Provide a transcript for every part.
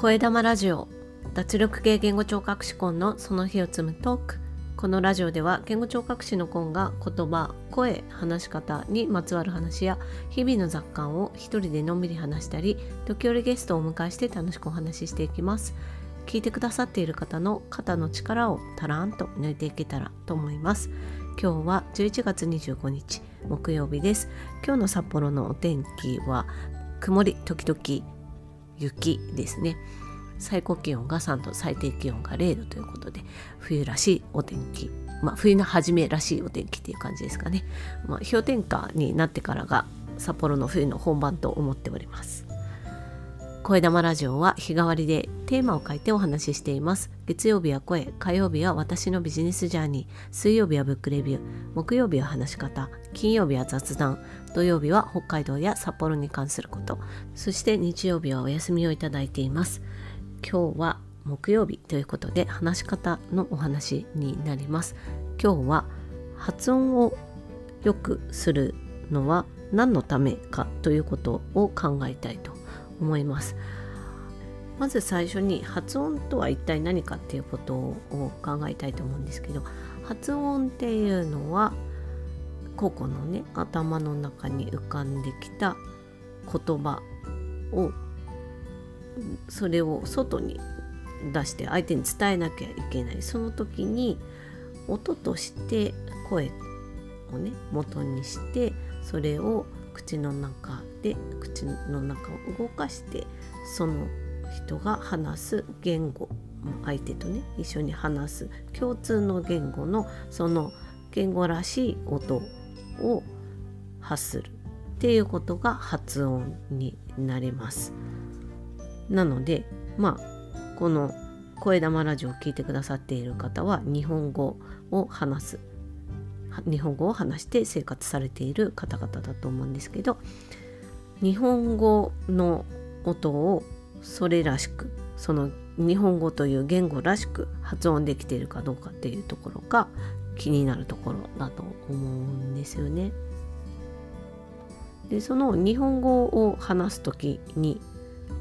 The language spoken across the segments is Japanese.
声玉ラジオ。脱力系言語聴覚士コンのその日を積むトーク。このラジオでは言語聴覚士のコンが言葉声話し方にまつわる話や日々の雑感を一人でのんびり話したり時折ゲストをお迎えして楽しくお話ししていきます。聞いてくださっている方の肩の力をたらんと抜いていけたらと思います。今日は11月25日木曜日です。今日の札幌のお天気は曇り時々雪ですね。最高気温が3度最低気温が0度ということで冬らしいお天気まあ冬の初めらしいお天気っていう感じですかね、まあ、氷点下になってからが札幌の冬の本番と思っております。声玉ラジオは日替わりでテーマを書いてお話ししています。月曜日は声火曜日は私のビジネスジャーニー。水曜日はブックレビュー。木曜日は話し方。金曜日は雑談。土曜日は北海道や札幌に関すること。そして日曜日はお休みをいただいています。今日は木曜日ということで話し方のお話になります。今日は発音を良くするのは何のためかということを考えたいと思います。まず最初に発音とは一体何かっていうことを考えたいと思うんですけど発音っていうのは個々のね頭の中に浮かんできた言葉をそれを外に出して相手に伝えなきゃいけない。その時に音として声をね元にしてそれを口の中で口の中を動かしてその人が話す言語相手とね一緒に話す共通の言語のその言語らしい音を発するっていうことが発音になります。なのでまあこの声玉ラジオを聴いてくださっている方は日本語を話す日本語を話して生活されている方々だと思うんですけど日本語の音をそれらしくその日本語という言語らしく発音できているかどうかっていうところが気になるところだと思うんですよね。でその日本語を話す時に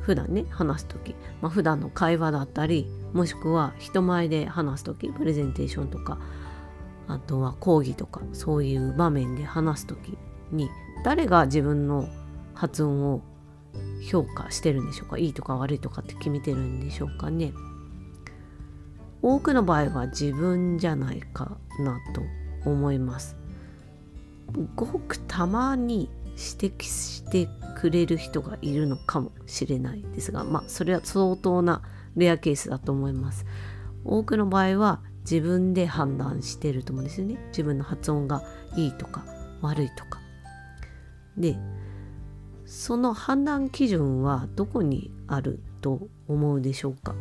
普段ね話す時、まあ、普段の会話だったりもしくは人前で話す時プレゼンテーションとかあとは講義とかそういう場面で話す時に誰が自分の発音を評価してるんでしょうか？いいとか悪いとかって決めてるんでしょうかね？多くの場合は自分じゃないかなと思います。ごくたまに指摘してくれる人がいるのかもしれないですがまあそれは相当なレアケースだと思います。多くの場合は自分で判断してると思うんですよね。自分の発音がいいとか悪いとか。でその判断基準はどこにあると思うでしょうか？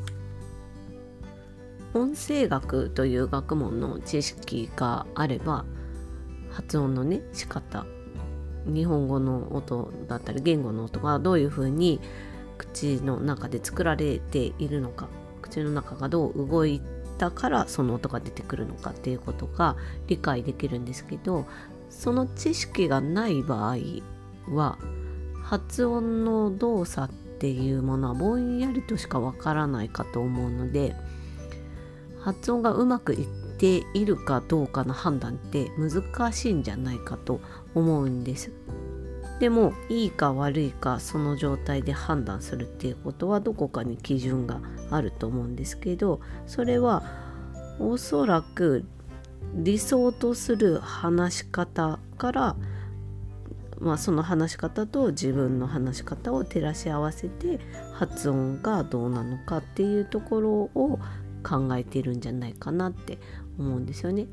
音声学という学問の知識があれば発音のね仕方日本語の音だったり言語の音がどういうふうに口の中で作られているのか口の中がどう動いたからその音が出てくるのかっていうことが理解できるんですけどその知識がない場合は発音の動作っていうものはぼんやりとしかわからないかと思うので発音がうまくいっているかどうかの判断って難しいんじゃないかと思うんです。でもいいか悪いかその状態で判断するっていうことはどこかに基準があると思うんですけどそれはおそらく理想とする話し方からまあ、その話し方と自分の話し方を照らし合わせて発音がどうなのかっていうところを考えているんじゃないかなって思うんですよね。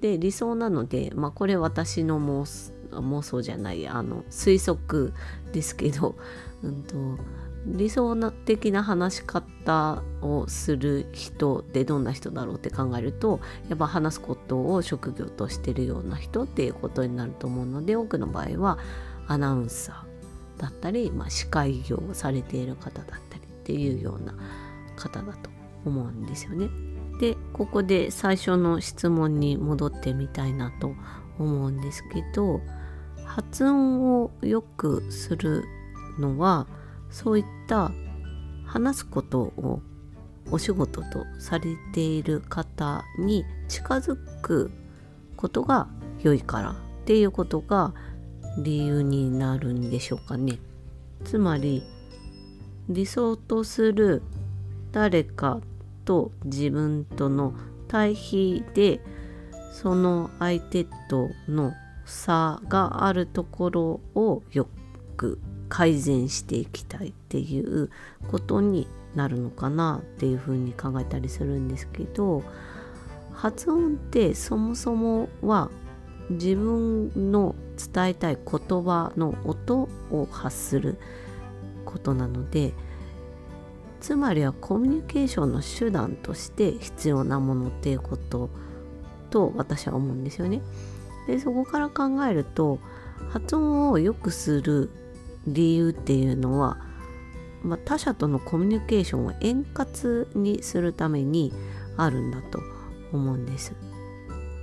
で理想なので、まあ、これ私の妄妄想じゃないあの推測ですけど、うんと、理想的な話し方をする人ってどんな人だろうって考えるとやっぱ話すことを職業としてるような人っていうことになると思うので多くの場合はアナウンサーだったり、まあ、司会業をされている方だったりっていうような方だと思うんですよね。でここで最初の質問に戻ってみたいなと思うんですけど発音を良くするのはそういった話すことをお仕事とされている方に近づくことが良いからっていうことが理由になるんでしょうかね。つまり理想とする誰かと自分との対比でその相手との差があるところをよく改善していきたいっていうことになるのかなっていうふうに考えたりするんですけど発音ってそもそもは自分の伝えたい言葉の音を発することなのでつまりはコミュニケーションの手段として必要なものっていうことと私は思うんですよね。でそこから考えると発音を良くする理由っていうのはまあ、他者とのコミュニケーションを円滑にするためにあるんだと思うんです。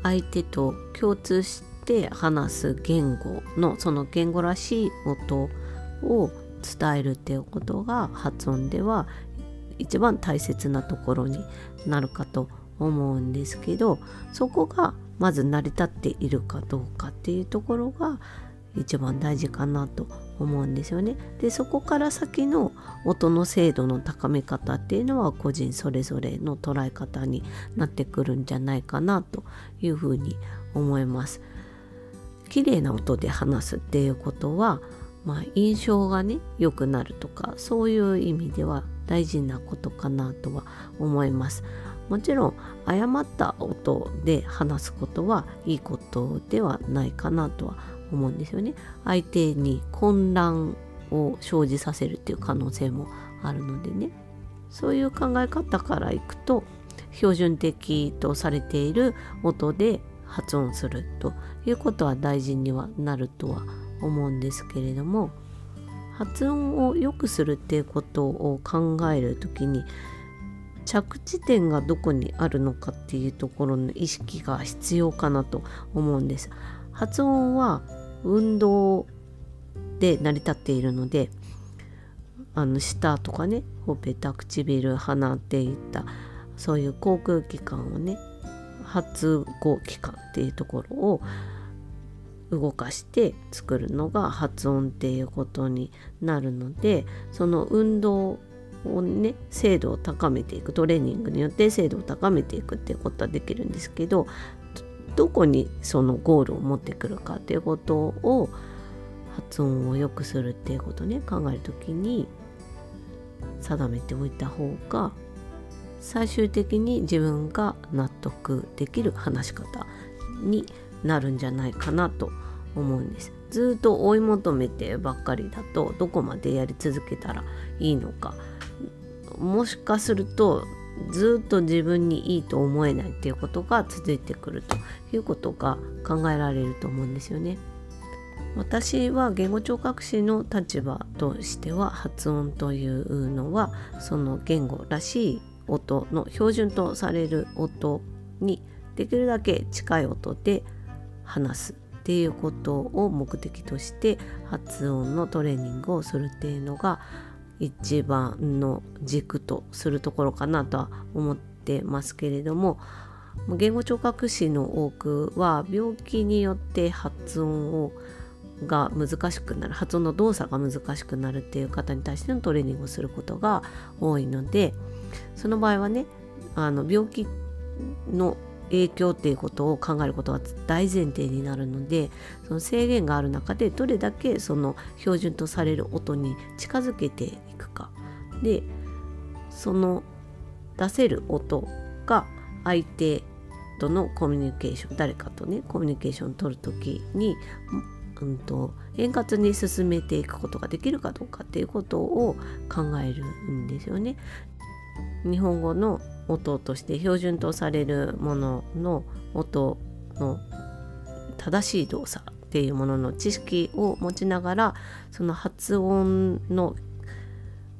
相手と共通して話す言語のその言語らしい音を伝えるっていうことが発音では一番大切なところになるかと思うんですけどそこがまず成り立っているかどうかっていうところが一番大事かなと思うんですよね。でそこから先の音の精度の高め方っていうのは個人それぞれの捉え方になってくるんじゃないかなというふうに思います。綺麗な音で話すっていうことは、まあ、印象がね良くなるとかそういう意味では大事なことかなとは思います。もちろん誤った音で話すことはいいことではないかなとは思うんですよね。相手に混乱を生じさせるっていう可能性もあるのでねそういう考え方からいくと標準的とされている音で発音するということは大事にはなるとは思うんですけれども発音を良くするっていうことを考える時に着地点がどこにあるのかっていうところの意識が必要かなと思うんです。発音は運動で成り立っているのであの舌とかねほっぺた唇鼻っていったそういう口腔器官をね発語器官っていうところを動かして作るのが発音っていうことになるのでその運動をね精度を高めていくトレーニングによって精度を高めていくっていうことはできるんですけどどこにそのゴールを持ってくるかっていうことを発音を良くするっていうことね考える時に定めておいた方が最終的に自分が納得できる話し方になるんじゃないかなと思うんです。ずっと追い求めてばっかりだとどこまでやり続けたらいいのかもしかするとずっと自分にいいと思えないっていうことが続いてくるということが考えられると思うんですよね。私は言語聴覚士の立場としては発音というのはその言語らしい音の標準とされる音にできるだけ近い音で話すっていうことを目的として発音のトレーニングをするっていうのが一番の軸とするところかなとは思ってますけれども言語聴覚士の多くは病気によって発音をが難しくなる発音の動作が難しくなるっていう方に対してのトレーニングをすることが多いのでその場合はねあの病気の影響っていうことを考えることが大前提になるのでその制限がある中でどれだけその標準とされる音に近づけていくかでその出せる音が相手とのコミュニケーション誰かとねコミュニケーションを取る時に、うんと、円滑に進めていくことができるかどうかっていうことを考えるんですよね。日本語の音として標準とされるものの音の正しい動作っていうものの知識を持ちながらその発音の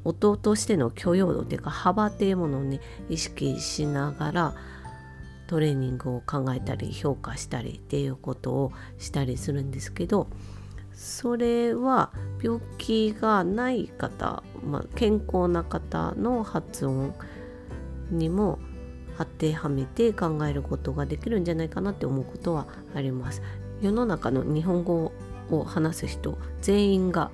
音としての許容度っていうか幅っていうものをね意識しながらトレーニングを考えたり評価したりっていうことをしたりするんですけどそれは病気がない方、まあ、健康な方の発音にも当てはめて考えることができるんじゃないかなって思うことはあります。世の中の日本語を話す人全員が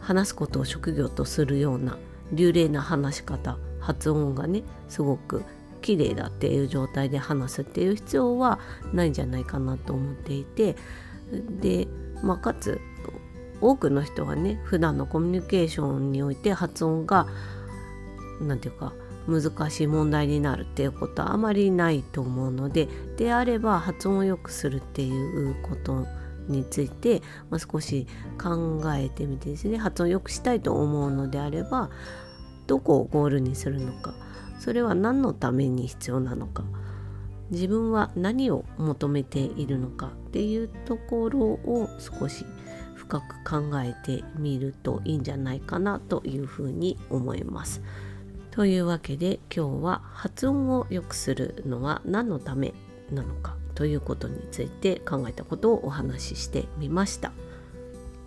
話すことを職業とするような流麗な話し方発音がねすごく綺麗だっていう状態で話すっていう必要はないんじゃないかなと思っていてで、まあ、かつ多くの人はね普段のコミュニケーションにおいて発音が何て言うか難しい問題になるっていうことはあまりないと思うのでであれば発音を良くするっていうことについて、まあ、少し考えてみてですね発音を良くしたいと思うのであればどこをゴールにするのかそれは何のために必要なのか自分は何を求めているのかっていうところを少し深く考えてみるといいんじゃないかなというふうに思います。というわけで今日は発音を良くするのは何のためなのかということについて考えたことをお話ししてみました。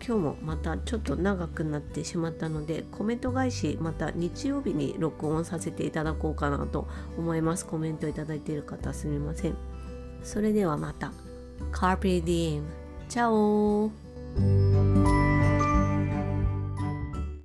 今日もまたちょっと長くなってしまったのでコメント返しまた日曜日に録音させていただこうかなと思います。コメントいただいている方すみません。それではまた。Carpe Diem チャオ